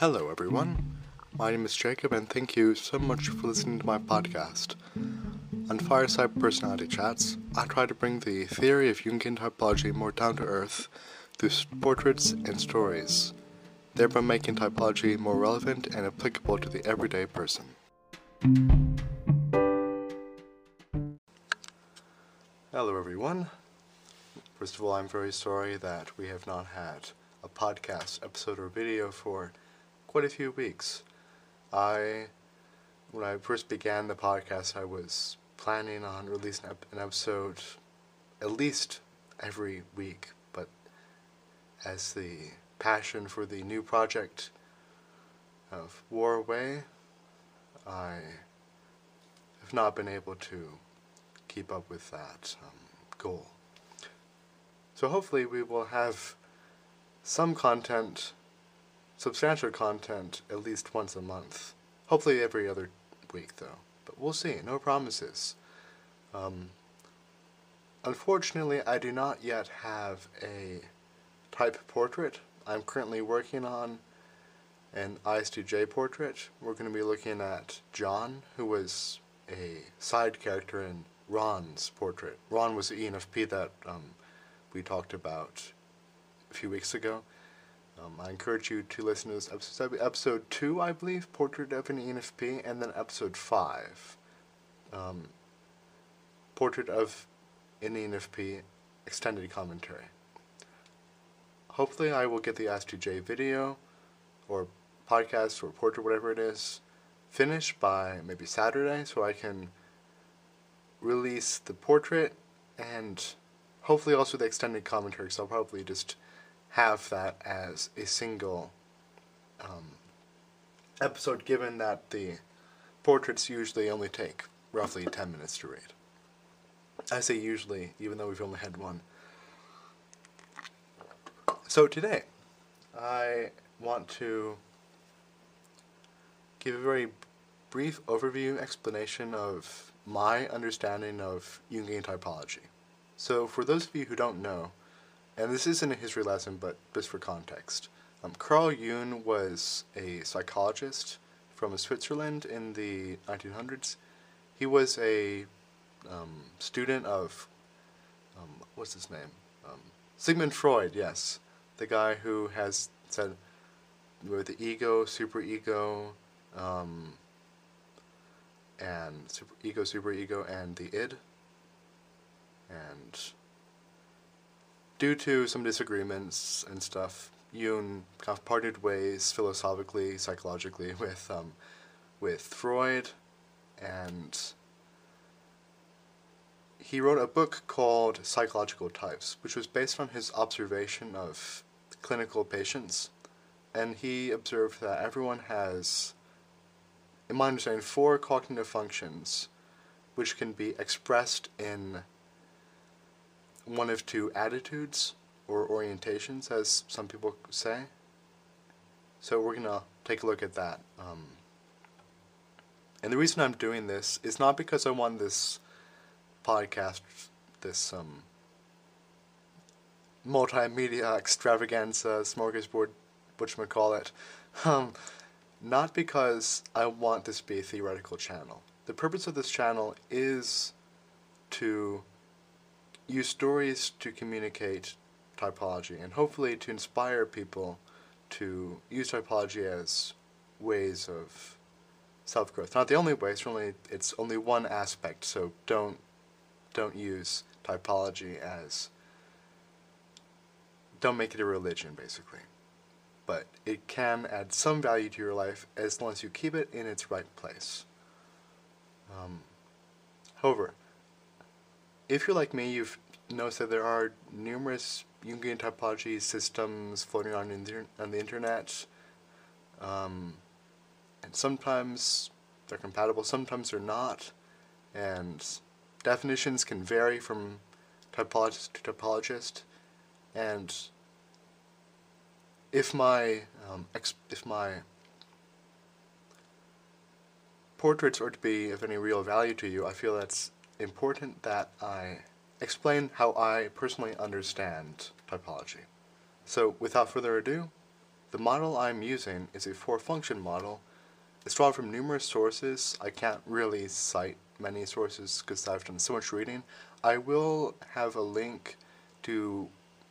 Hello, everyone. My name is Jacob, and thank you so much for listening to my podcast. On Fireside Personality Chats, I try to bring the theory of Jungian typology more down to earth through portraits and stories, thereby making typology more relevant and applicable to the everyday person. Hello, everyone. First of all, I'm very sorry that we have not had a podcast episode or video for quite a few weeks. I, when I first began the podcast, I was planning on releasing an episode at least every week, but as the passion for the new project of wore away, I have not been able to keep up with that um, goal. So hopefully we will have some content substantial content at least once a month. Hopefully every other week, though. But we'll see. No promises. Um, unfortunately, I do not yet have a type portrait. I'm currently working on an ISTJ portrait. We're going to be looking at John, who was a side character in Ron's portrait. Ron was the ENFP that um, we talked about a few weeks ago. Um, I encourage you to listen to this episode. Episode 2, I believe, Portrait of an ENFP, and then episode 5, um, Portrait of an ENFP Extended Commentary. Hopefully, I will get the ISTJ video, or podcast, or portrait, whatever it is, finished by maybe Saturday, so I can release the portrait and hopefully also the extended commentary, So I'll probably just have that as a single um, episode, given that the portraits usually only take roughly 10 minutes to read. I say usually, even though we've only had one. So today, I want to give a very brief overview explanation of my understanding of Jungian typology. So for those of you who don't know, and this isn't a history lesson, but just for context. Um, Carl Jung was a psychologist from Switzerland in the 1900s. He was a um, student of, um, what's his name? Um, Sigmund Freud, yes. The guy who has said with the ego, superego, um, and super ego, superego, and the id. And due to some disagreements and stuff, Jung kind of parted ways philosophically, psychologically with um, with Freud, and he wrote a book called Psychological Types, which was based on his observation of clinical patients, and he observed that everyone has, in my understanding, four cognitive functions, which can be expressed in one of two attitudes or orientations, as some people say. So we're going to take a look at that. Um, and the reason I'm doing this is not because I want this podcast, this um, multimedia extravaganza, smorgasbord, whatchamacallit, um, not because I want this to be a theoretical channel. The purpose of this channel is to use stories to communicate typology and hopefully to inspire people to use typology as ways of self-growth. Not the only way, it's only one aspect, so don't don't use typology as don't make it a religion basically. But it can add some value to your life as long as you keep it in its right place. Um, however, if you're like me, you've noticed that there are numerous Jungian typology systems floating on, in the, on the internet. Um, and sometimes they're compatible, sometimes they're not. And definitions can vary from typologist to typologist. And if my um, if my portraits are to be of any real value to you, I feel that's important that I explain how I personally understand typology. So without further ado, the model I'm using is a four-function model. It's drawn from numerous sources. I can't really cite many sources because I've done so much reading. I will have a link to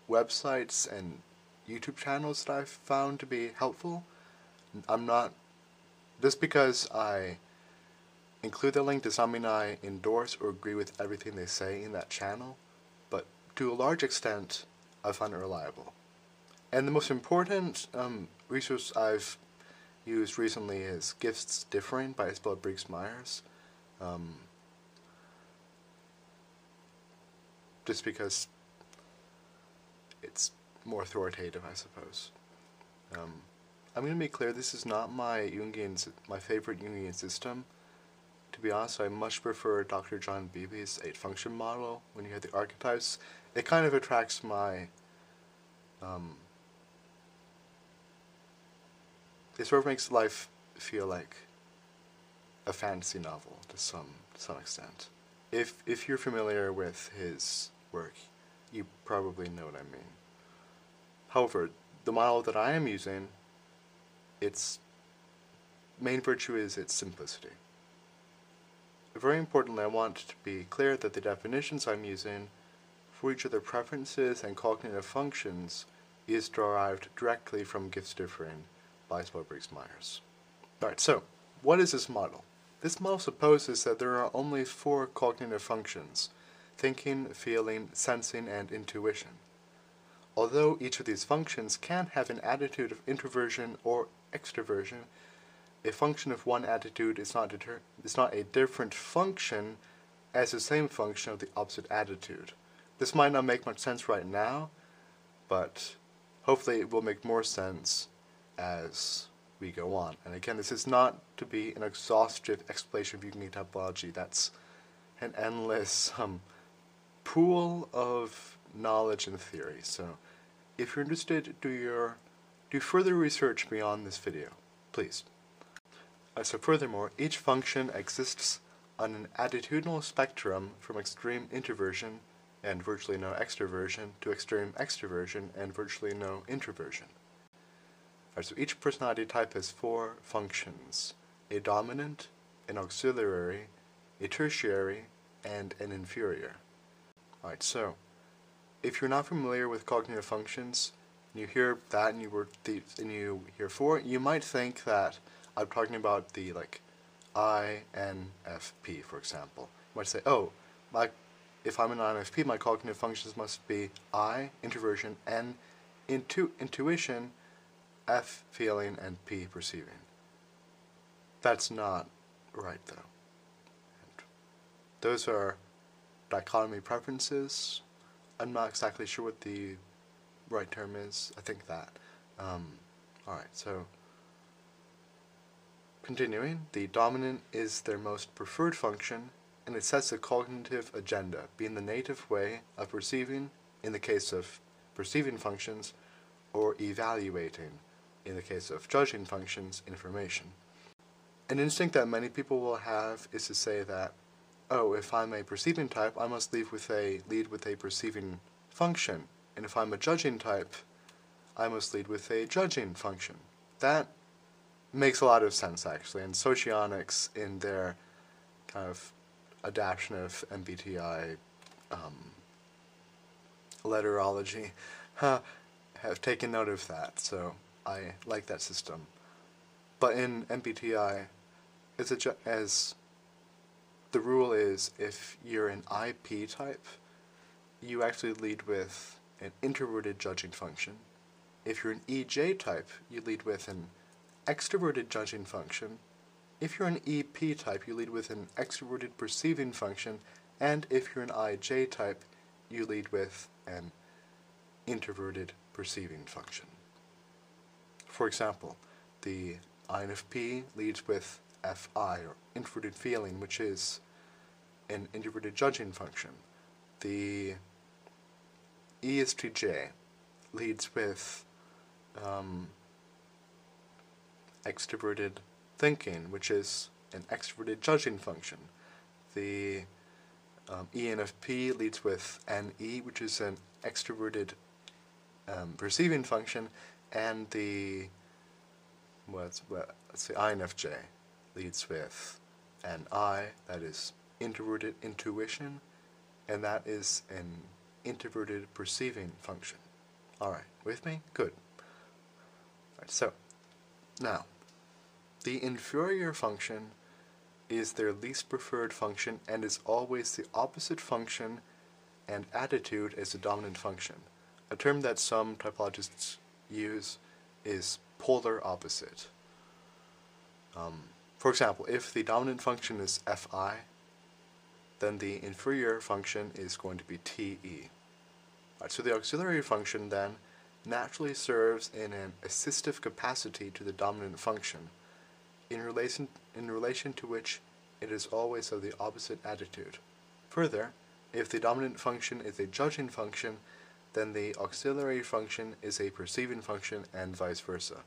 websites and YouTube channels that I've found to be helpful. I'm not just because I include the link to mean I endorse or agree with everything they say in that channel, but to a large extent, I find it reliable. And the most important um, resource I've used recently is Gifts Differing by Isabella Briggs Myers. Um, just because it's more authoritative, I suppose. Um, I'm going to be clear, this is not my Jungian, my favorite Jungian system. To be honest, I much prefer Dr. John Beebe's eight-function model. When you have the archetypes, it kind of attracts my um, it sort of makes life feel like a fantasy novel to some to some extent. If if you're familiar with his work, you probably know what I mean. However, the model that I am using, its main virtue is its simplicity. Very importantly, I want to be clear that the definitions I'm using for each of the preferences and cognitive functions is derived directly from Gifts Differing by Briggs Myers. Alright, so, what is this model? This model supposes that there are only four cognitive functions thinking, feeling, sensing, and intuition. Although each of these functions can have an attitude of introversion or extroversion, a function of one attitude is not, is not a different function as the same function of the opposite attitude. This might not make much sense right now, but hopefully it will make more sense as we go on. And again, this is not to be an exhaustive explanation of Jungian typology. That's an endless um, pool of knowledge and theory. So if you're interested, do your do further research beyond this video, please. Uh, so furthermore, each function exists on an attitudinal spectrum from extreme introversion and virtually no extroversion to extreme extroversion and virtually no introversion. Right, so each personality type has four functions, a dominant, an auxiliary, a tertiary, and an inferior. Alright, so if you're not familiar with cognitive functions, and you hear that and you were and you hear four, you might think that I'm talking about the like INFP, for example. You might say, oh, my if I'm an INFP, my cognitive functions must be I, introversion, N, intu intuition, F feeling and P perceiving. That's not right though. And those are dichotomy preferences. I'm not exactly sure what the right term is. I think that. Um, Alright, so continuing, the dominant is their most preferred function and it sets a cognitive agenda, being the native way of perceiving, in the case of perceiving functions, or evaluating, in the case of judging functions, information. An instinct that many people will have is to say that, oh, if I'm a perceiving type, I must lead with a lead with a perceiving function, and if I'm a judging type, I must lead with a judging function. That makes a lot of sense actually, and socionics in their kind of adaptation of MBTI um, letterology have taken note of that. So I like that system. But in MBTI, as, a, as the rule is, if you're an IP type, you actually lead with an introverted judging function. If you're an EJ type, you lead with an extroverted judging function. If you're an EP type, you lead with an extroverted perceiving function. And if you're an IJ type, you lead with an introverted perceiving function. For example, the INFP leads with FI, or introverted feeling, which is an introverted judging function. The ESTJ leads with um, extroverted thinking, which is an extroverted judging function. The um, ENFP leads with NE, which is an extroverted um, perceiving function, and the what's what, let's say INFJ leads with NI that is introverted intuition, and that is an introverted perceiving function. All right, with me? Good. All right, so now the inferior function is their least preferred function and is always the opposite function and attitude as the dominant function. A term that some typologists use is polar opposite. Um, for example, if the dominant function is fi, then the inferior function is going to be te. Right, so the auxiliary function then naturally serves in an assistive capacity to the dominant function, in relation, in relation to which it is always of the opposite attitude. Further, if the dominant function is a judging function, then the auxiliary function is a perceiving function and vice versa.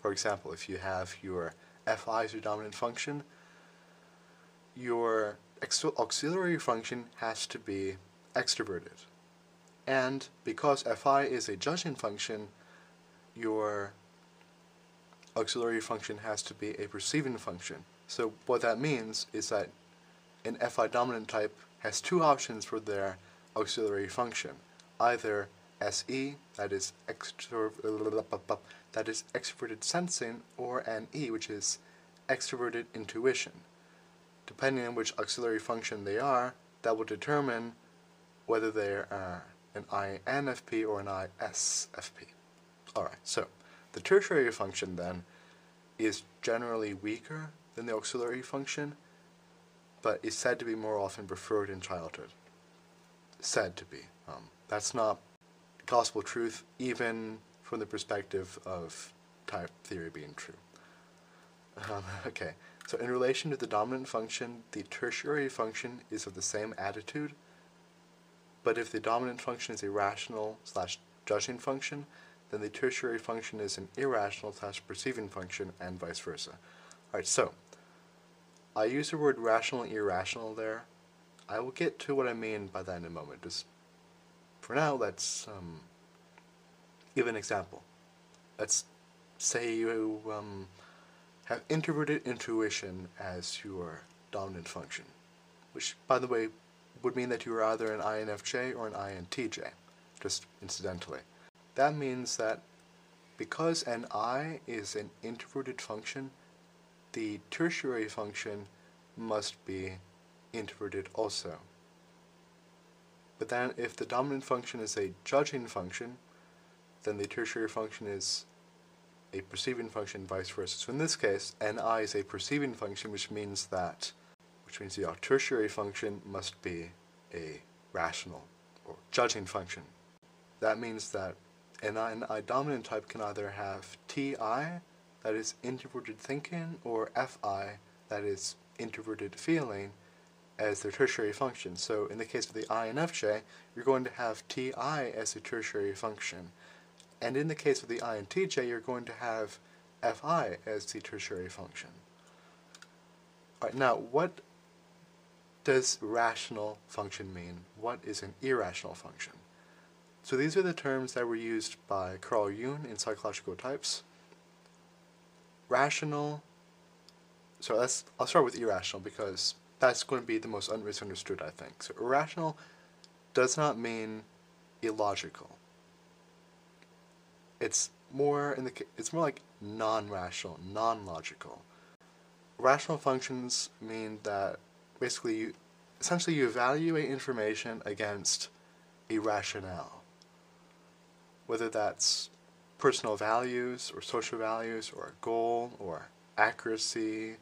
For example, if you have your fi as your dominant function, your auxiliary function has to be extroverted. And because fi is a judging function, your auxiliary function has to be a perceiving function. So what that means is that an fi dominant type has two options for their auxiliary function. Either SE, that is, that is extroverted sensing, or an E, which is extroverted intuition. Depending on which auxiliary function they are, that will determine whether they are uh, an INFP or an ISFP. Alright, so the tertiary function then is generally weaker than the auxiliary function, but is said to be more often preferred in childhood. Said to be. Um, that's not gospel truth, even from the perspective of type theory being true. Um, okay, so in relation to the dominant function, the tertiary function is of the same attitude, but if the dominant function is a rational slash judging function, then the tertiary function is an irrational slash perceiving function, and vice versa. Alright, so I use the word rational and irrational there. I will get to what I mean by that in a moment. Just for now, let's um, give an example. Let's say you um, have introverted intuition as your dominant function, which, by the way, would mean that you are either an INFJ or an INTJ, just incidentally. That means that because NI is an introverted function, the tertiary function must be introverted also. But then if the dominant function is a judging function, then the tertiary function is a perceiving function, vice versa. So in this case, ni is a perceiving function, which means that, which means the tertiary function must be a rational or judging function. That means that an I dominant type can either have ti, that is introverted thinking, or fi, that is introverted feeling, as their tertiary function. So in the case of the INFJ, you're going to have ti as a tertiary function. And in the case of the INTJ, you're going to have fi as the tertiary function. Alright, now what does rational function mean? What is an irrational function? So these are the terms that were used by Carl Jung in Psychological Types. Rational, so let's, I'll start with irrational because that's going to be the most misunderstood, I think. So irrational does not mean illogical. It's more in the it's more like non-rational, non-logical. Rational functions mean that basically you essentially you evaluate information against a rationale whether that's personal values or social values or a goal or accuracy.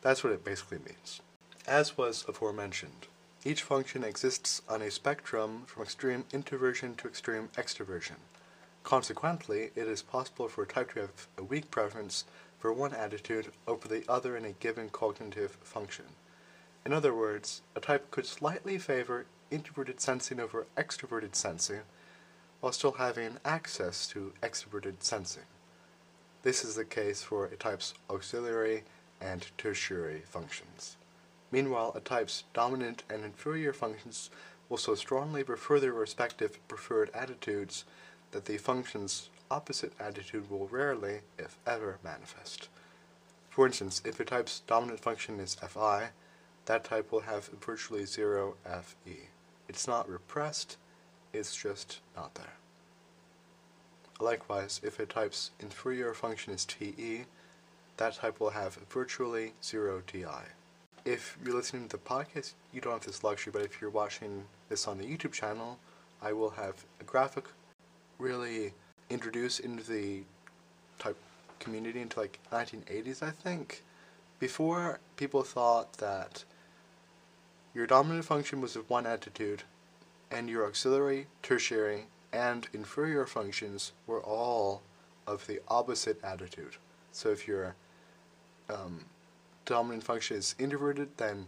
That's what it basically means. As was aforementioned, each function exists on a spectrum from extreme introversion to extreme extroversion. Consequently, it is possible for a type to have a weak preference for one attitude over the other in a given cognitive function. In other words, a type could slightly favor introverted sensing over extroverted sensing while still having access to extroverted sensing. This is the case for a type's auxiliary and tertiary functions. Meanwhile, a type's dominant and inferior functions will so strongly prefer their respective preferred attitudes that the function's opposite attitude will rarely, if ever, manifest. For instance, if a type's dominant function is fi, that type will have virtually zero fe. It's not repressed, it's just not there. Likewise, if a type's inferior function is te, that type will have virtually zero ti. If you're listening to the podcast, you don't have this luxury, but if you're watching this on the YouTube channel, I will have a graphic really introduced into the type community into like 1980s, I think. Before, people thought that your dominant function was of one attitude, and your auxiliary, tertiary, and inferior functions were all of the opposite attitude. So if your um, dominant function is introverted, then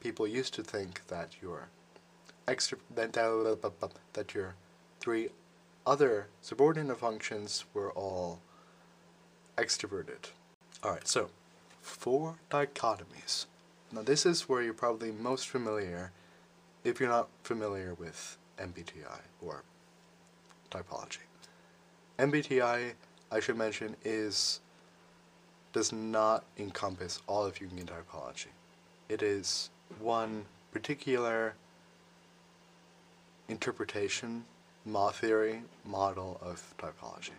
people used to think that your extra that, that your three other subordinate functions were all extroverted. Alright, so four dichotomies. Now this is where you're probably most familiar if you're not familiar with MBTI or typology. MBTI, I should mention, is does not encompass all of Jungian typology. It is one particular interpretation, theory, model of typology.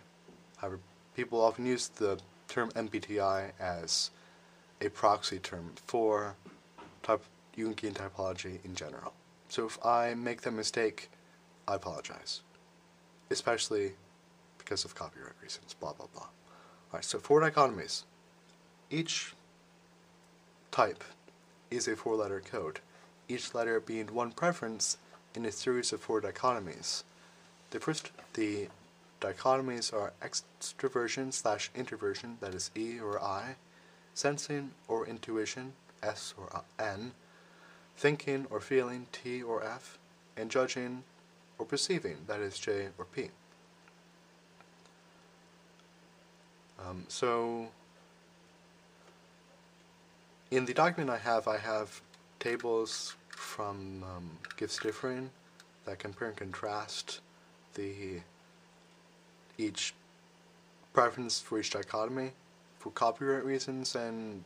However, people often use the term MBTI as a proxy term for type Jungian typology in general. So if I make that mistake, I apologize especially because of copyright reasons, blah, blah, blah. Alright, so four dichotomies. Each type is a four-letter code, each letter being one preference in a series of four dichotomies. The first, the dichotomies are extroversion slash introversion, that is E or I, sensing or intuition, S or N, thinking or feeling, T or F, and judging or perceiving, that is J or P. Um, so in the document I have, I have tables from um, Gifts Differing that compare and contrast the each preference for each dichotomy for copyright reasons and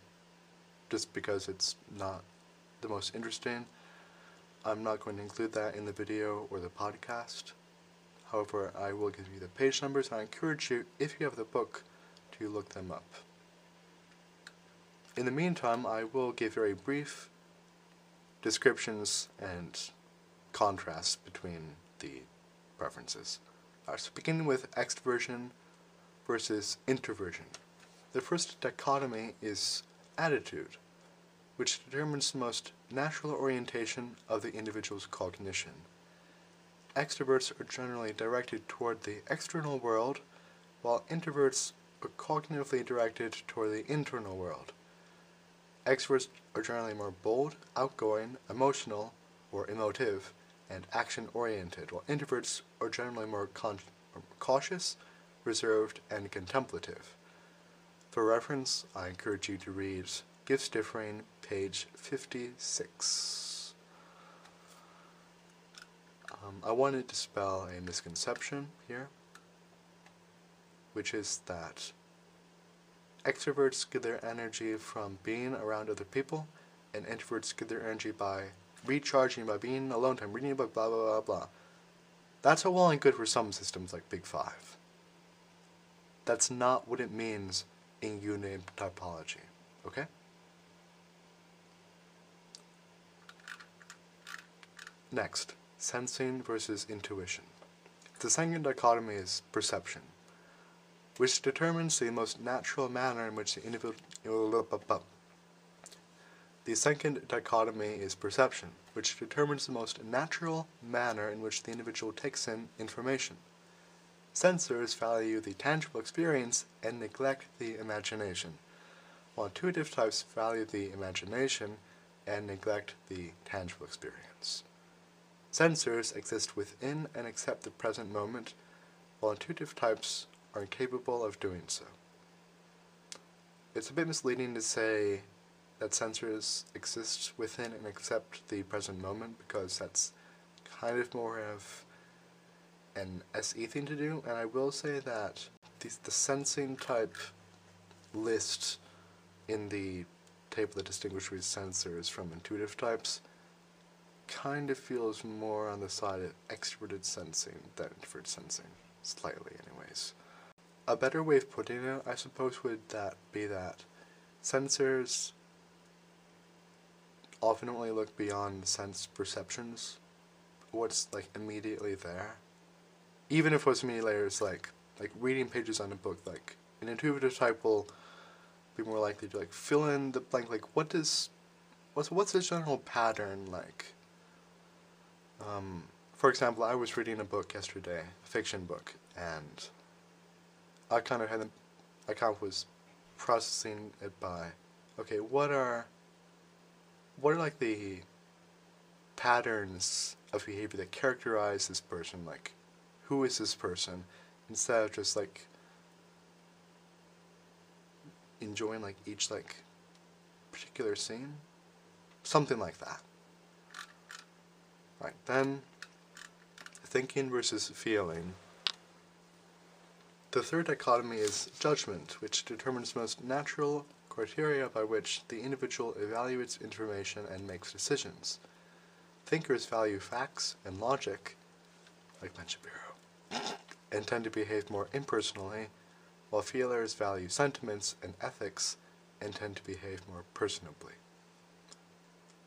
just because it's not the most interesting. I'm not going to include that in the video or the podcast. However, I will give you the page numbers and I encourage you, if you have the book, to look them up. In the meantime, I will give very brief descriptions and contrasts between the preferences. So beginning with extroversion versus introversion. The first dichotomy is attitude which determines the most natural orientation of the individual's cognition. Extroverts are generally directed toward the external world, while introverts are cognitively directed toward the internal world. Extroverts are generally more bold, outgoing, emotional, or emotive, and action-oriented, while introverts are generally more cautious, reserved, and contemplative. For reference, I encourage you to read Gifts Differing, page 56. Um, I wanted to dispel a misconception here, which is that extroverts get their energy from being around other people, and introverts get their energy by recharging by being alone time, reading a book, blah, blah, blah, blah. That's all well and good for some systems like Big Five. That's not what it means in Jungian typology, okay? Next, sensing versus intuition. The second dichotomy is perception, which determines the most natural manner in which the individual. The second dichotomy is perception, which determines the most natural manner in which the individual takes in information. Sensors value the tangible experience and neglect the imagination, while intuitive types value the imagination and neglect the tangible experience. Sensors exist within and accept the present moment, while intuitive types are incapable of doing so. It's a bit misleading to say that sensors exist within and accept the present moment because that's kind of more of an SE thing to do, and I will say that the, the sensing type list in the table that distinguishes sensors from intuitive types kind of feels more on the side of extroverted sensing than introverted sensing, slightly anyways. A better way of putting it, I suppose, would that be that sensors often only look beyond sense perceptions, what's like immediately there. Even if what's immediately there is like like reading pages on a book, like an intuitive type will be more likely to like fill in the blank like what does what's what's the general pattern like? Um, for example i was reading a book yesterday a fiction book and i kind of had i kind of was processing it by okay what are what are like the patterns of behavior that characterize this person like who is this person? Instead of just like enjoying like each like particular scene something like that. Right then thinking versus feeling. The third dichotomy is judgment which determines most natural criteria by which the individual evaluates information and makes decisions. Thinkers value facts and logic like Ben Shapiro and tend to behave more impersonally while feelers value sentiments and ethics and tend to behave more personably.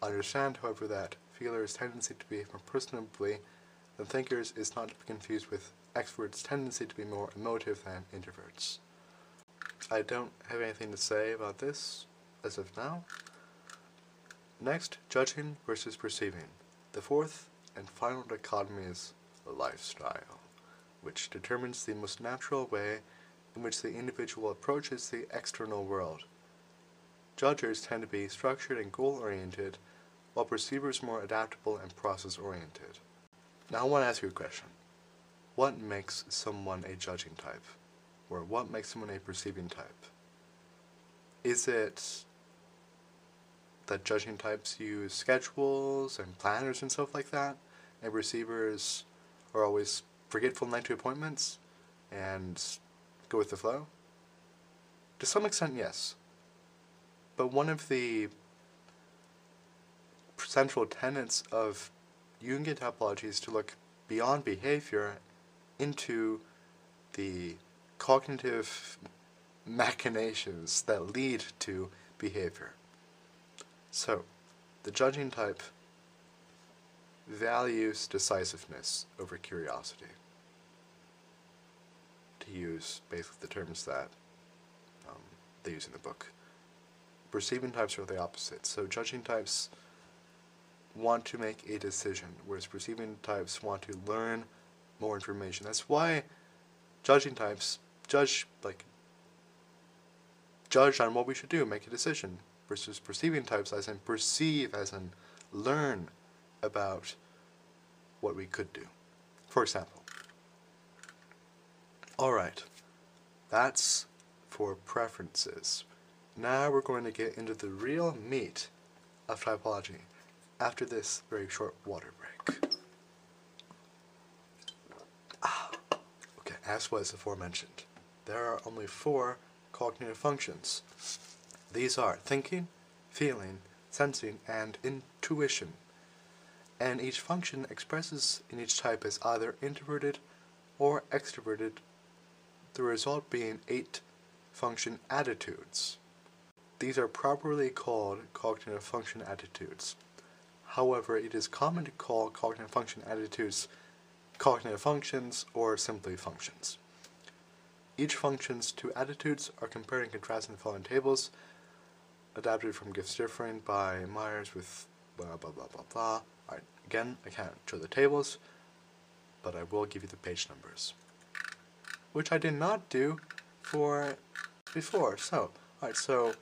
Understand, however, that feelers' tendency to behave more personably than thinkers is not to be confused with extroverts' tendency to be more emotive than introverts. I don't have anything to say about this as of now. Next, judging versus perceiving. The fourth and final dichotomy is lifestyle, which determines the most natural way in which the individual approaches the external world. Judgers tend to be structured and goal-oriented, while perceivers more adaptable and process-oriented. Now I want to ask you a question. What makes someone a judging type? Or what makes someone a perceiving type? Is it that judging types use schedules and planners and stuff like that, and perceivers are always forgetful night to appointments and go with the flow? To some extent, yes. But one of the central tenets of Jungian typology is to look beyond behavior into the cognitive machinations that lead to behavior. So, the judging type values decisiveness over curiosity use basically the terms that um, they use in the book. Perceiving types are the opposite. So judging types want to make a decision, whereas perceiving types want to learn more information. That's why judging types judge like judge on what we should do, make a decision, versus perceiving types as in perceive as in learn about what we could do. For example, Alright, that's for preferences. Now we're going to get into the real meat of typology after this very short water break. Ah, okay, as was aforementioned, there are only four cognitive functions. These are thinking, feeling, sensing, and intuition. And each function expresses in each type as either introverted or extroverted the result being eight function attitudes. These are properly called cognitive function attitudes. However, it is common to call cognitive function attitudes cognitive functions or simply functions. Each function's two attitudes are compared and contrasted in the following tables, adapted from Gifts Differing by Myers with blah blah blah blah blah. Alright, again, I can't show the tables, but I will give you the page numbers which I did not do for before. So, alright, so,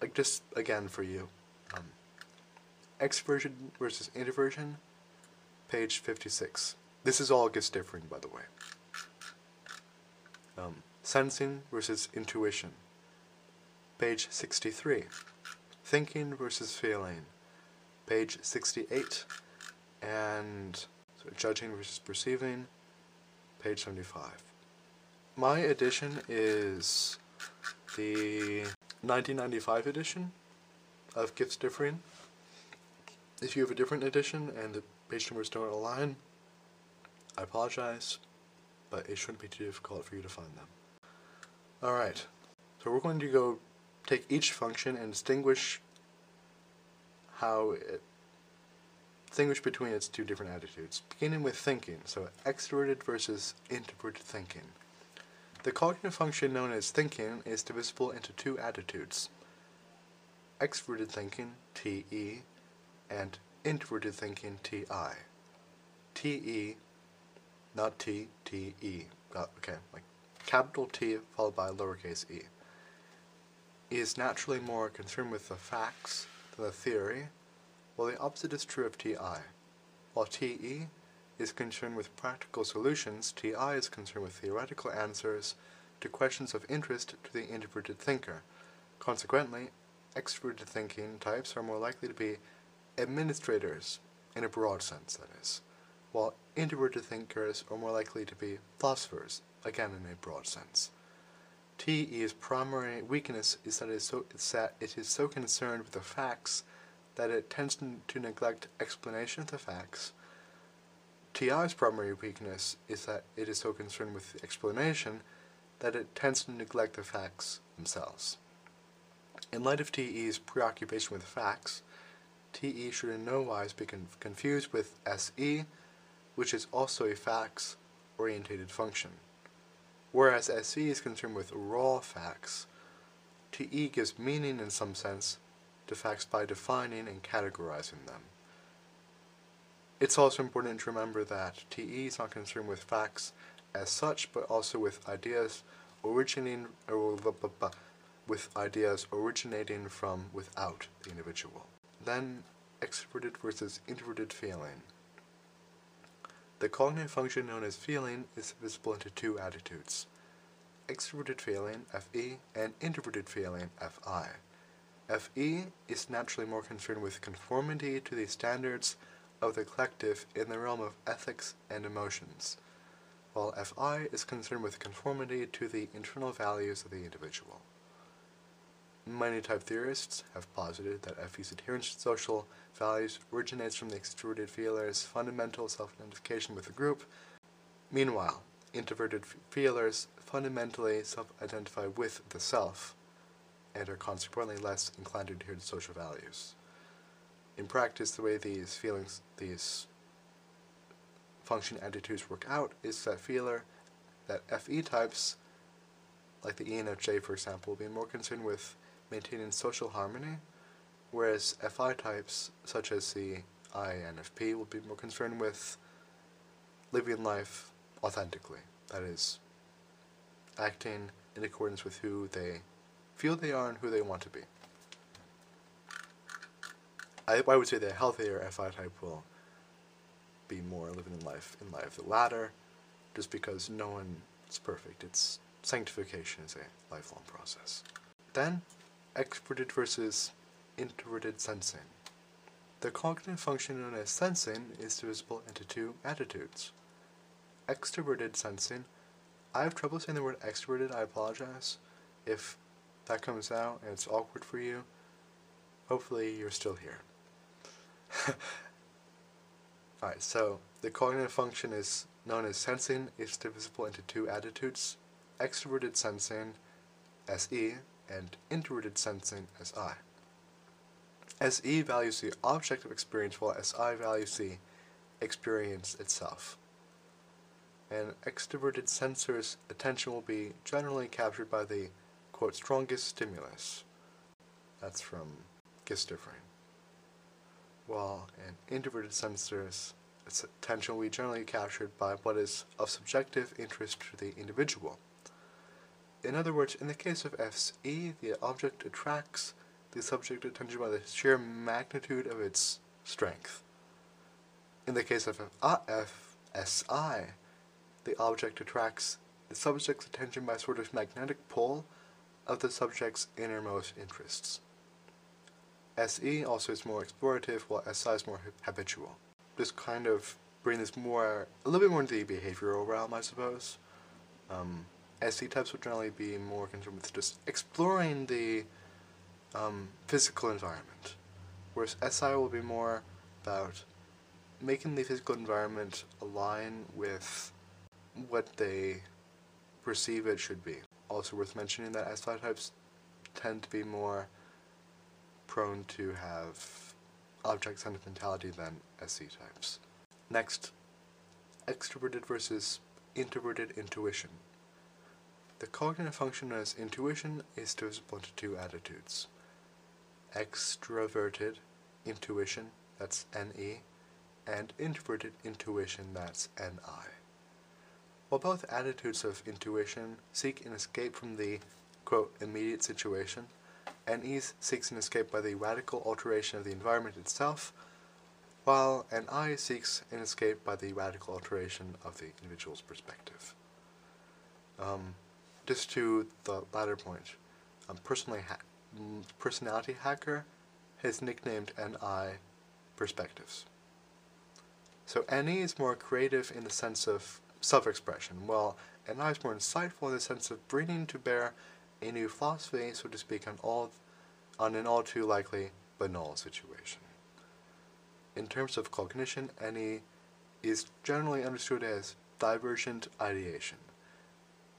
like just again for you, um, extroversion versus introversion, page 56. This is all Gifts Differing, by the way. Um, sensing versus intuition, page 63. Thinking versus feeling, page 68. and so judging versus perceiving, page 75. My edition is the 1995 edition of Gifts Differing. If you have a different edition and the page numbers don't align, I apologize, but it shouldn't be too difficult for you to find them. Alright, so we're going to go take each function and distinguish how it distinguish between its two different attitudes, beginning with thinking, so extroverted versus introverted thinking. The cognitive function known as thinking is divisible into two attitudes, extroverted thinking, TE, and introverted thinking, TI. TE, not T, T-E. okay, like capital T followed by lowercase e. e. Is naturally more concerned with the facts than the theory, while the opposite is true of TI. While TE is concerned with practical solutions, TI is concerned with theoretical answers to questions of interest to the introverted thinker. Consequently, extroverted thinking types are more likely to be administrators, in a broad sense, that is, while introverted thinkers are more likely to be philosophers, again in a broad sense. TE's primary weakness is that it is so, that it is so concerned with the facts that it tends to neglect explanation of the facts. TI's primary weakness is that it is so concerned with explanation that it tends to neglect the facts themselves. In light of TE's preoccupation with facts, TE should in no wise be con confused with SE, which is also a facts-orientated function. Whereas SE is concerned with raw facts, TE gives meaning in some sense to facts by defining and categorizing them. It's also important to remember that TE is not concerned with facts as such, but also with ideas originating with ideas originating from without the individual. Then, extroverted versus introverted feeling. The cognitive function known as feeling is divisible into two attitudes. Extroverted feeling, FE, and introverted feeling, FI. FE is naturally more concerned with conformity to the standards of the collective in the realm of ethics and emotions, while FI is concerned with conformity to the internal values of the individual. Many type theorists have posited that FE's adherence to social values originates from the extroverted feeler's fundamental self-identification with the group. Meanwhile, introverted feelers fundamentally self-identify with the self, and are consequently less inclined to adhere to social values. In practice, the way these feelings, these function attitudes work out is that feeler, that FE types, like the ENFJ for example, will be more concerned with maintaining social harmony, whereas FI types, such as the INFP, will be more concerned with living life authentically, that is, acting in accordance with who they feel they are and who they want to be. I, I would say the healthier FI type will be more living in life in life. The latter, just because no one is perfect. It's sanctification is a lifelong process. Then, extroverted versus introverted sensing. The cognitive function known as sensing is divisible into two attitudes. Extroverted sensing. I have trouble saying the word extroverted, I apologize. If that comes out and it's awkward for you, hopefully you're still here. Alright, so the cognitive function is known as sensing. It's divisible into two attitudes, extroverted sensing, SE, and introverted sensing, SI. SE values the object of experience while SI values the experience itself. An extroverted sensor's attention will be generally captured by the quote, strongest stimulus. That's from Differing. While an introverted sensor's attention will be generally captured by what is of subjective interest to the individual. In other words, in the case of SE, the object attracts the subject attention by the sheer magnitude of its strength. In the case of FSI, the object attracts the subject's attention by a sort of magnetic pull of the subject's innermost interests. SE also is more explorative, while SI is more habitual. just kind of bring this more, a little bit more into the behavioral realm, I suppose. Um, SE types would generally be more concerned with just exploring the um, physical environment, whereas SI will be more about making the physical environment align with what they perceive it should be. Also worth mentioning that SI types tend to be more prone to have object sentimentality than SE types. Next, extroverted versus introverted intuition. The cognitive function as intuition is divisible into two attitudes. Extroverted intuition, that's NE, and introverted intuition, that's NI. While both attitudes of intuition seek an escape from the, quote, immediate situation, NE seeks an escape by the radical alteration of the environment itself, while NI seeks an escape by the radical alteration of the individual's perspective. Um, just to the latter point, um, personally ha personality hacker has nicknamed NI perspectives. So NE is more creative in the sense of self-expression, while NI is more insightful in the sense of bringing to bear a new philosophy, so to speak, on all on an all too likely banal situation. In terms of cognition, NE is generally understood as divergent ideation.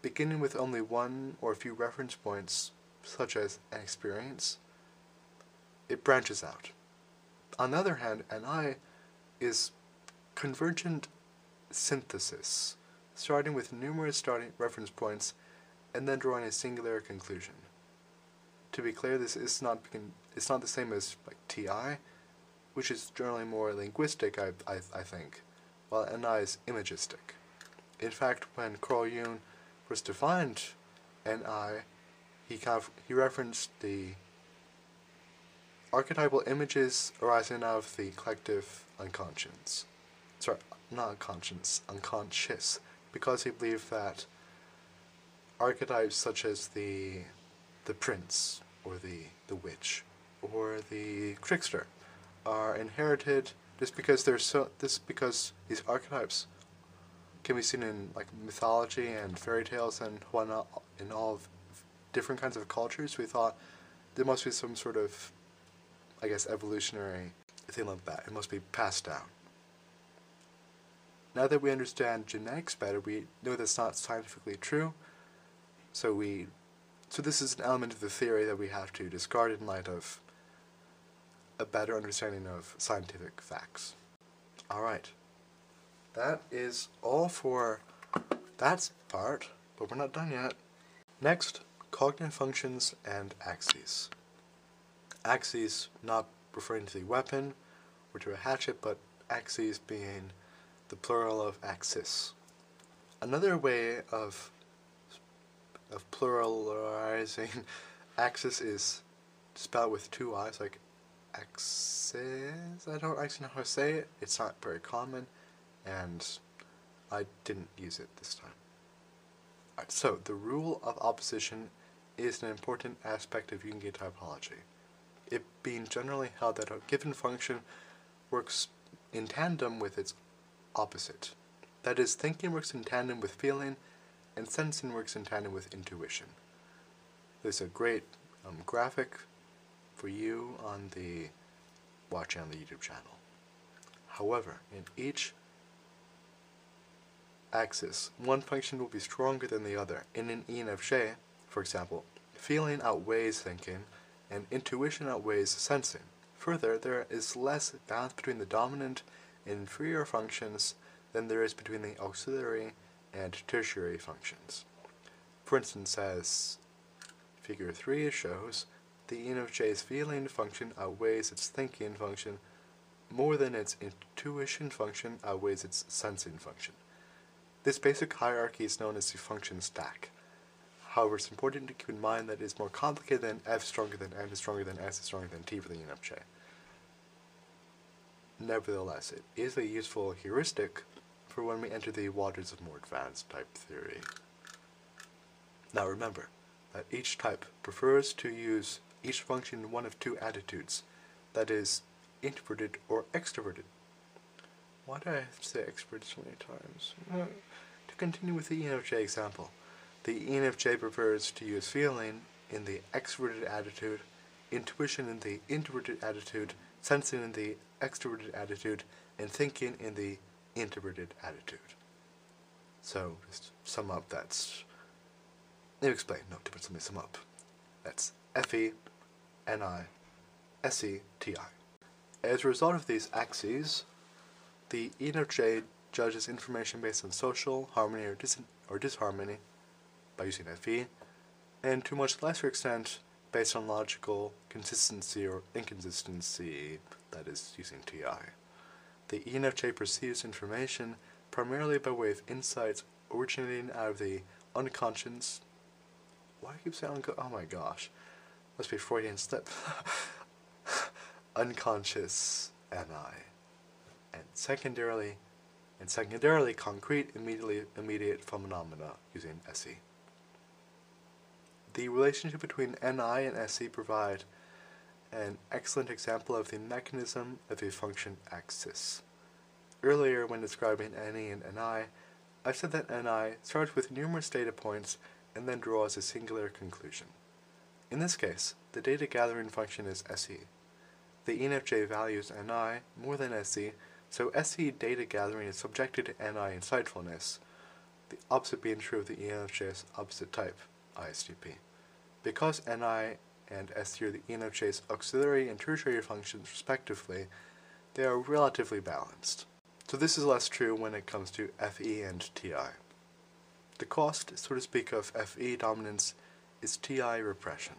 Beginning with only one or a few reference points, such as an experience, it branches out. On the other hand, NI is convergent synthesis, starting with numerous starting reference points and then drawing a singular conclusion. To be clear, this is not it's not the same as like TI, which is generally more linguistic, I, I, I think, while NI is imagistic. In fact, when Carl Jung first defined NI, he kind of, he referenced the archetypal images arising out of the collective unconscious. Sorry, not unconscious, unconscious, because he believed that archetypes such as the the prince or the the witch or the trickster are inherited just because they're so this because these archetypes can be seen in like mythology and fairy tales and whatnot in all different kinds of cultures. We thought there must be some sort of I guess evolutionary thing like that. It must be passed down. Now that we understand genetics better, we know that's not scientifically true. So we so this is an element of the theory that we have to discard in light of a better understanding of scientific facts. Alright. That is all for that part, but we're not done yet. Next, cognitive functions and axes. Axes not referring to the weapon or to a hatchet, but axes being the plural of axis. Another way of of pluralizing axis is spelled with two I's, like axis. I don't actually know how to say it. It's not very common, and I didn't use it this time. Right, so, the rule of opposition is an important aspect of Jungian typology. It being generally held that a given function works in tandem with its opposite. That is, thinking works in tandem with feeling, and sensing works in tandem with intuition. There's a great um, graphic for you on the watching on the YouTube channel. However, in each axis, one function will be stronger than the other. In an INFJ, for example, feeling outweighs thinking, and intuition outweighs sensing. Further, there is less balance between the dominant and inferior functions than there is between the auxiliary and tertiary functions. For instance, as figure 3 shows, the INFJ's feeling function outweighs its thinking function more than its intuition function outweighs its sensing function. This basic hierarchy is known as the function stack. However, it's important to keep in mind that it is more complicated than F stronger than N is stronger than S is stronger than T for the INFJ. Nevertheless, it is a useful heuristic for when we enter the waters of more advanced type theory. Now remember that each type prefers to use each function in one of two attitudes, that is, introverted or extroverted. why do I say extroverted so many times? Uh, to continue with the ENFJ example, the ENFJ prefers to use feeling in the extroverted attitude, intuition in the introverted attitude, sensing in the extroverted attitude, and thinking in the introverted attitude. So, just sum up, that's. Me explain. No, different, let me sum up. That's F E N I S E T I. As a result of these axes, the ENFJ judges information based on social harmony or, dis- or disharmony by using FE, and to a much lesser extent based on logical consistency or inconsistency, that is, using TI. The ENFJ perceives information primarily by way of insights originating out of the unconscious. Why do I keep saying unco- Oh my gosh. Must be Freudian slip. unconscious NI. And secondarily, and secondarily concrete immediately immediate phenomena using SE. The relationship between NI and SE provide an excellent example of the mechanism of a function axis. Earlier, when describing NE and NI, I said that NI starts with numerous data points and then draws a singular conclusion. In this case, the data gathering function is SE. The ENFJ values NI more than SE, so SE data gathering is subjected to NI insightfulness, the opposite being true of the ENFJ's opposite type, ISTP. Because NI and SE are the ENFJ's auxiliary and tertiary functions respectively, they are relatively balanced. So this is less true when it comes to FE and TI. The cost, so to speak, of FE dominance is TI repression.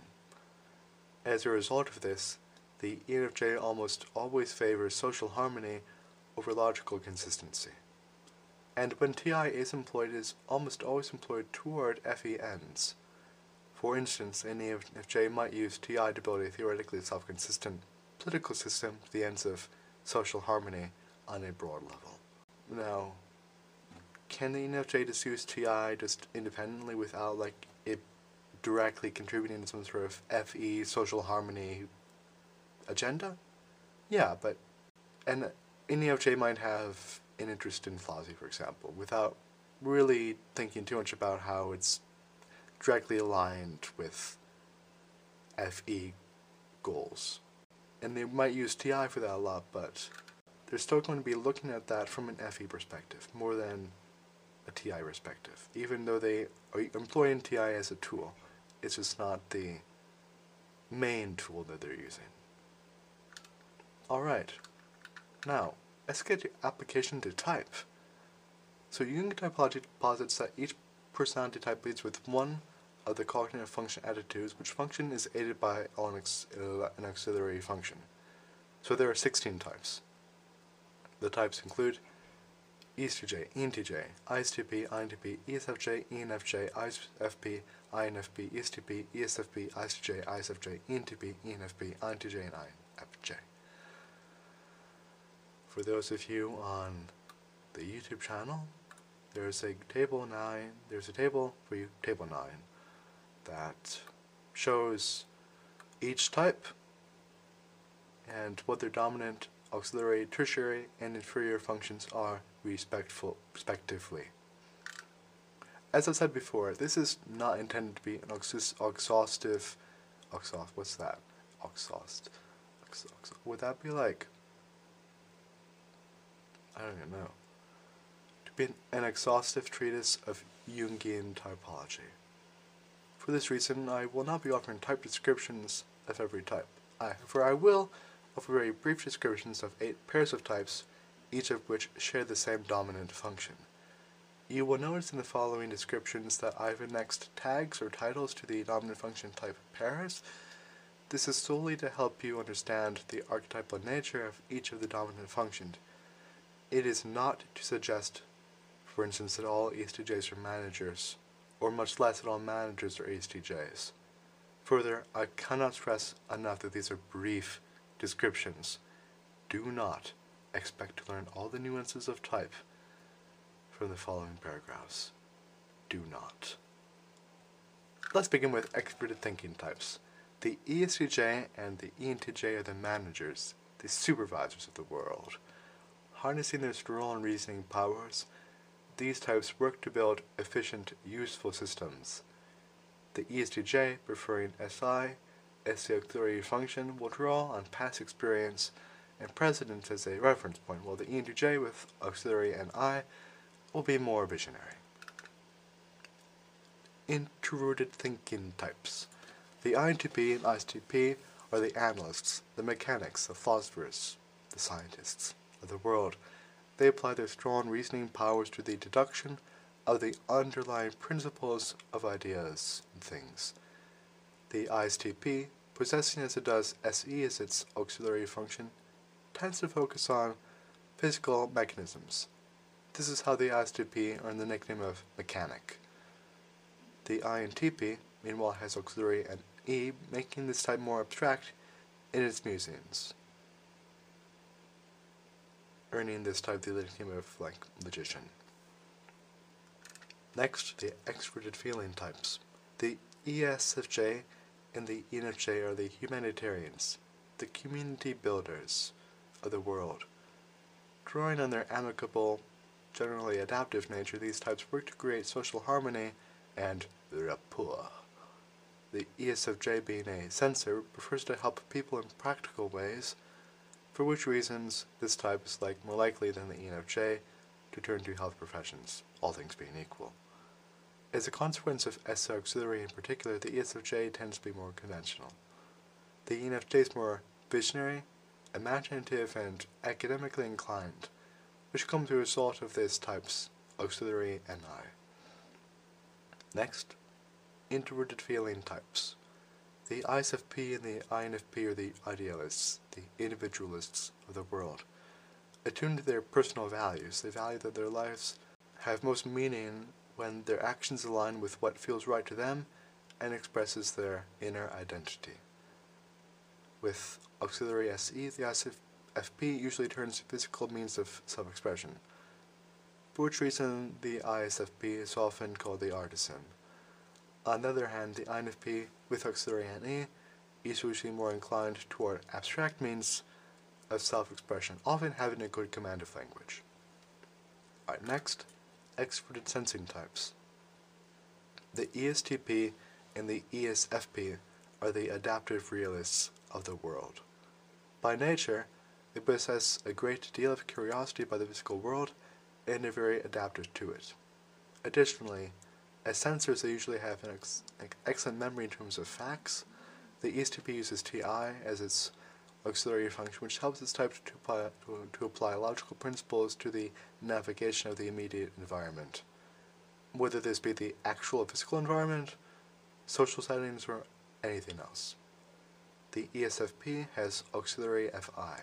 As a result of this, the ENFJ almost always favors social harmony over logical consistency. And when TI is employed, it is almost always employed toward FE ends. For instance, an ENFJ might use TI to build a theoretically self-consistent political system the ends of social harmony on a broad level. Now, can the ENFJ just use TI just independently without like it directly contributing to some sort of FE social harmony agenda? Yeah, but and an ENFJ might have an interest in FLASI, for example, without really thinking too much about how it's directly aligned with FE goals. And they might use TI for that a lot, but they're still going to be looking at that from an FE perspective more than a TI perspective. Even though they are employing TI as a tool, it's just not the main tool that they're using. Alright, now let's get to application to type. So you can Jung typology posits that each personality type leads with one of the cognitive function attitudes, which function is aided by an, auxiliary function. So there are 16 types. The types include ESTJ, ENTJ, ISTP, INTP, ESFJ, ENFJ, ISFP, INFP, ESTP, ESFP, ISTJ, ISFJ, ENTP, ENFP, INTJ, and INFJ. For those of you on the YouTube channel, there's a table 9, there's a table for you, table 9, that shows each type and what their dominant, auxiliary, tertiary, and inferior functions are respectful, respectively. As I said before, this is not intended to be an exhaustive, exhaust, what's that? Exhaust. Would that be like, I don't even know, to be an exhaustive treatise of Jungian typology. For this reason, I will not be offering type descriptions of every type. For I will offer very brief descriptions of eight pairs of types each of which share the same dominant function. You will notice in the following descriptions that I've annexed tags or titles to the dominant function type pairs. This is solely to help you understand the archetypal nature of each of the dominant functions. It is not to suggest, for instance, that all ESTJs are managers, or much less that all managers are ESTJs. Further, I cannot stress enough that these are brief descriptions. Do not expect to learn all the nuances of type from the following paragraphs. Do not. Let's begin with extroverted thinking types. The ESTJ and the ENTJ are the managers, the supervisors of the world. harnessing their strong reasoning powers, these types work to build efficient, useful systems. The ESTJ, preferring SI, as the auxiliary function, will draw on past experience and precedent as a reference point, while the ENTJ with auxiliary NI will be more visionary. Introverted thinking types. The INTP and ISTP are the analysts, the mechanics, the philosophers, the scientists of the world. They apply their strong reasoning powers to the deduction of the underlying principles of ideas and things. The ISTP, possessing as it does SE as its auxiliary function, tends to focus on physical mechanisms. This is how the ISTP earned the nickname of mechanic. The INTP, meanwhile, has auxiliary and E, making this type more abstract in its musings, earning this type the nickname of, like, logician. Next, the extroverted feeling types. The ESFJ and the ENFJ are the humanitarians, the community builders of the world. Drawing on their amicable, generally adaptive nature, these types work to create social harmony and rapport. The ESFJ, being a sensor, prefers to help people in practical ways, for which reasons this type is like more likely than the ENFJ to turn to health professions, all things being equal. As a consequence of S auxiliary in particular, the ESFJ tends to be more conventional. The ENFJ is more visionary, imaginative, and academically inclined, which comes as a result of this type's auxiliary NI. Next, introverted feeling types. The ISFP and the INFP are the idealists, the individualists of the world. Attuned to their personal values, they value that their lives have most meaning when their actions align with what feels right to them and expresses their inner identity. With auxiliary SE, the ISFP usually turns to physical means of self expression, for which reason the ISFP is often called the artisan. On the other hand, the INFP with auxiliary NE is usually more inclined toward abstract means of self-expression, often having a good command of language. Alright, next, extroverted sensing types. The ESTP and the ESFP are the adaptive realists of the world. By nature, they possess a great deal of curiosity about the physical world and are very adaptive to it. Additionally, as sensors, they usually have an ex excellent memory in terms of facts. The ESTP uses TI as its auxiliary function, which helps its type to apply, to, to apply logical principles to the navigation of the immediate environment, whether this be the actual physical environment, social settings, or anything else. The ESFP has auxiliary FI,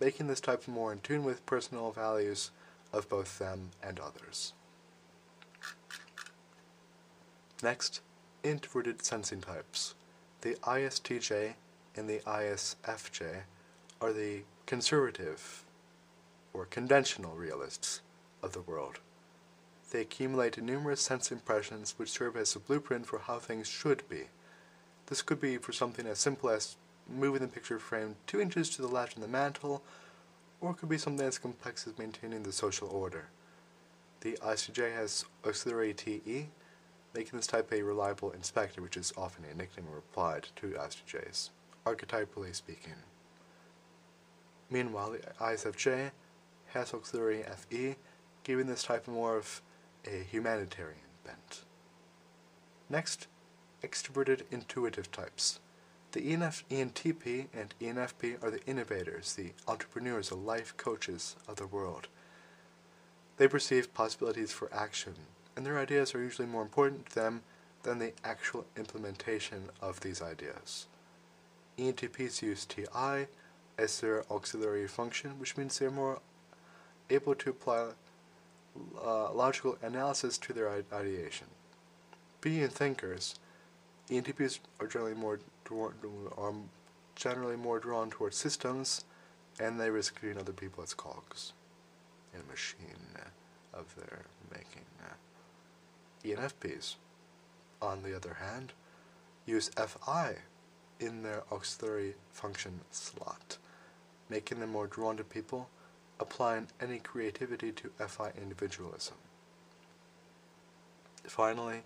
making this type more in tune with personal values of both them and others. Next, introverted sensing types. The ISTJ and the ISFJ are the conservative or conventional realists of the world. They accumulate numerous sense impressions which serve as a blueprint for how things should be. This could be for something as simple as moving the picture frame two inches to the left in the mantel, or it could be something as complex as maintaining the social order. The ISTJ has auxiliary TE, making this type a reliable inspector, which is often a nickname applied to ISTJs, archetypally speaking. Meanwhile, the ISFJ has auxiliary FE, giving this type more of a humanitarian bent. Next, extroverted intuitive types. The ENF, ENTP and ENFP are the innovators, the entrepreneurs, the life coaches of the world. They perceive possibilities for action, and their ideas are usually more important to them than the actual implementation of these ideas. ENTPs use TI as their auxiliary function, which means they're more able to apply uh, logical analysis to their ideation. Being thinkers, ENTPs are generally more are generally more drawn towards systems, and they risk viewing other people as cogs in a machine of their making. ENFPs, on the other hand, use FI in their auxiliary function slot, making them more drawn to people applying any creativity to FI individualism. Finally,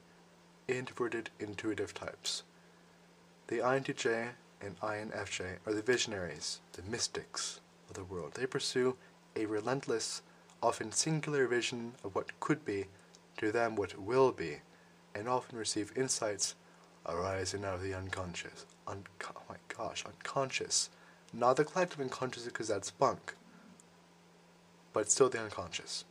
introverted intuitive types. The INTJ and INFJ are the visionaries, the mystics of the world. They pursue a relentless, often singular vision of what could be, to them what will be, and often receive insights arising out of the unconscious. Un- oh my gosh, unconscious. Not the collective unconscious because that's bunk, but still the unconscious.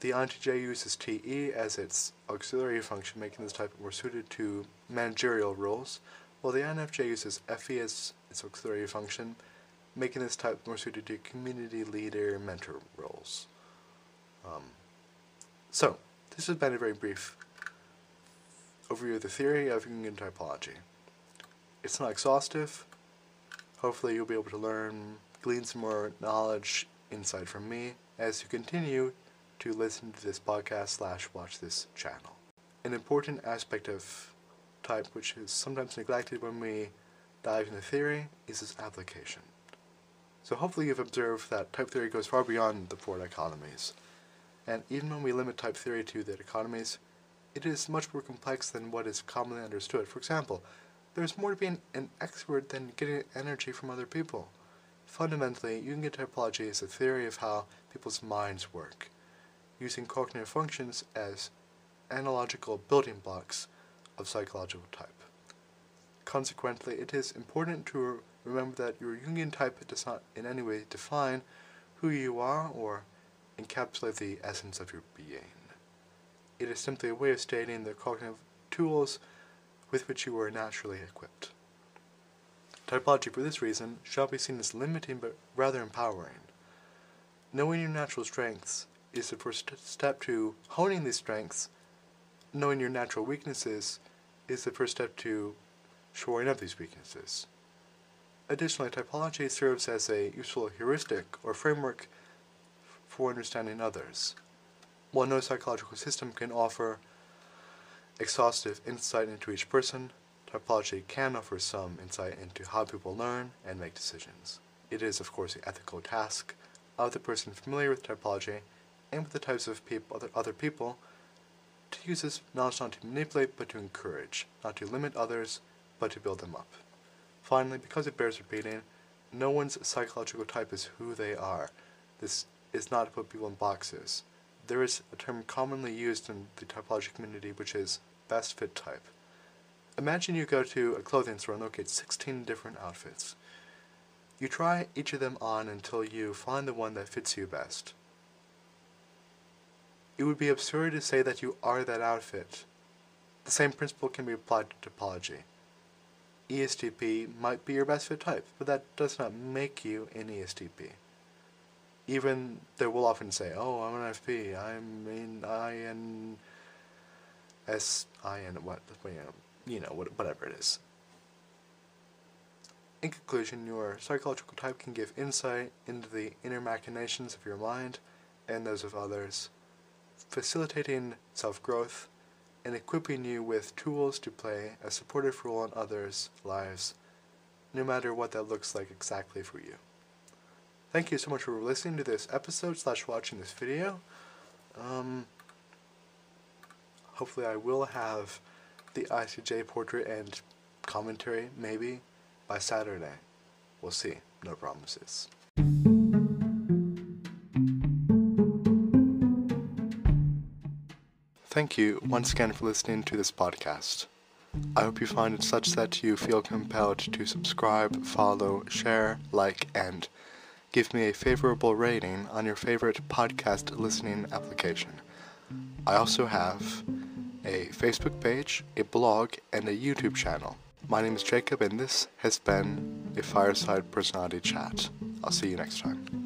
The INTJ uses TE as its auxiliary function, making this type more suited to managerial roles, while the INFJ uses FE as its auxiliary function, making this type more suited to community leader mentor roles. Um, so, this has been a very brief overview of the theory of Jungian typology. It's not exhaustive. Hopefully, you'll be able to learn, glean some more knowledge, insight from me as you continue to listen to this podcast slash watch this channel. An important aspect of type, which is sometimes neglected when we dive into theory, is its application. So hopefully you've observed that type theory goes far beyond the four dichotomies. And even when we limit type theory to the dichotomies, it is much more complex than what is commonly understood. For example, there's more to being an extrovert than getting energy from other people. Fundamentally, Jungian typology is a theory of how people's minds work using cognitive functions as analogical building blocks of psychological type. Consequently, it is important to remember that your Jungian type does not in any way define who you are or encapsulate the essence of your being. It is simply a way of stating the cognitive tools with which you are naturally equipped. Typology, for this reason, shall be seen as limiting but rather empowering. Knowing your natural strengths is the first step to honing these strengths. Knowing your natural weaknesses is the first step to shoring up these weaknesses. Additionally, typology serves as a useful heuristic or framework for understanding others. While no psychological system can offer exhaustive insight into each person, typology can offer some insight into how people learn and make decisions. It is, of course, the ethical task of the person familiar with typology and with the types of other, other people to use this knowledge not to manipulate but to encourage, not to limit others but to build them up. Finally, because it bears repeating, no one's psychological type is who they are. This is not to put people in boxes. There is a term commonly used in the typology community which is best fit type. Imagine you go to a clothing store and locate 16 different outfits. You try each of them on until you find the one that fits you best. It would be absurd to say that you are that outfit. The same principle can be applied to typology. ESTP might be your best fit type, but that does not make you an ESTP. Even they will often say, "Oh, I'm an FP. I'm IN S I N what you know whatever it is." In conclusion, your psychological type can give insight into the inner machinations of your mind and those of others facilitating self growth, and equipping you with tools to play a supportive role in others' lives, no matter what that looks like exactly for you. Thank you so much for listening to this episode slash watching this video. Um, hopefully, I will have the ICJ portrait and commentary maybe by Saturday. We'll see. No promises. Thank you once again for listening to this podcast. I hope you find it such that you feel compelled to subscribe, follow, share, like, and give me a favorable rating on your favorite podcast listening application. I also have a Facebook page, a blog, and a YouTube channel. My name is Jacob, and this has been a Fireside Personality Chat. I'll see you next time.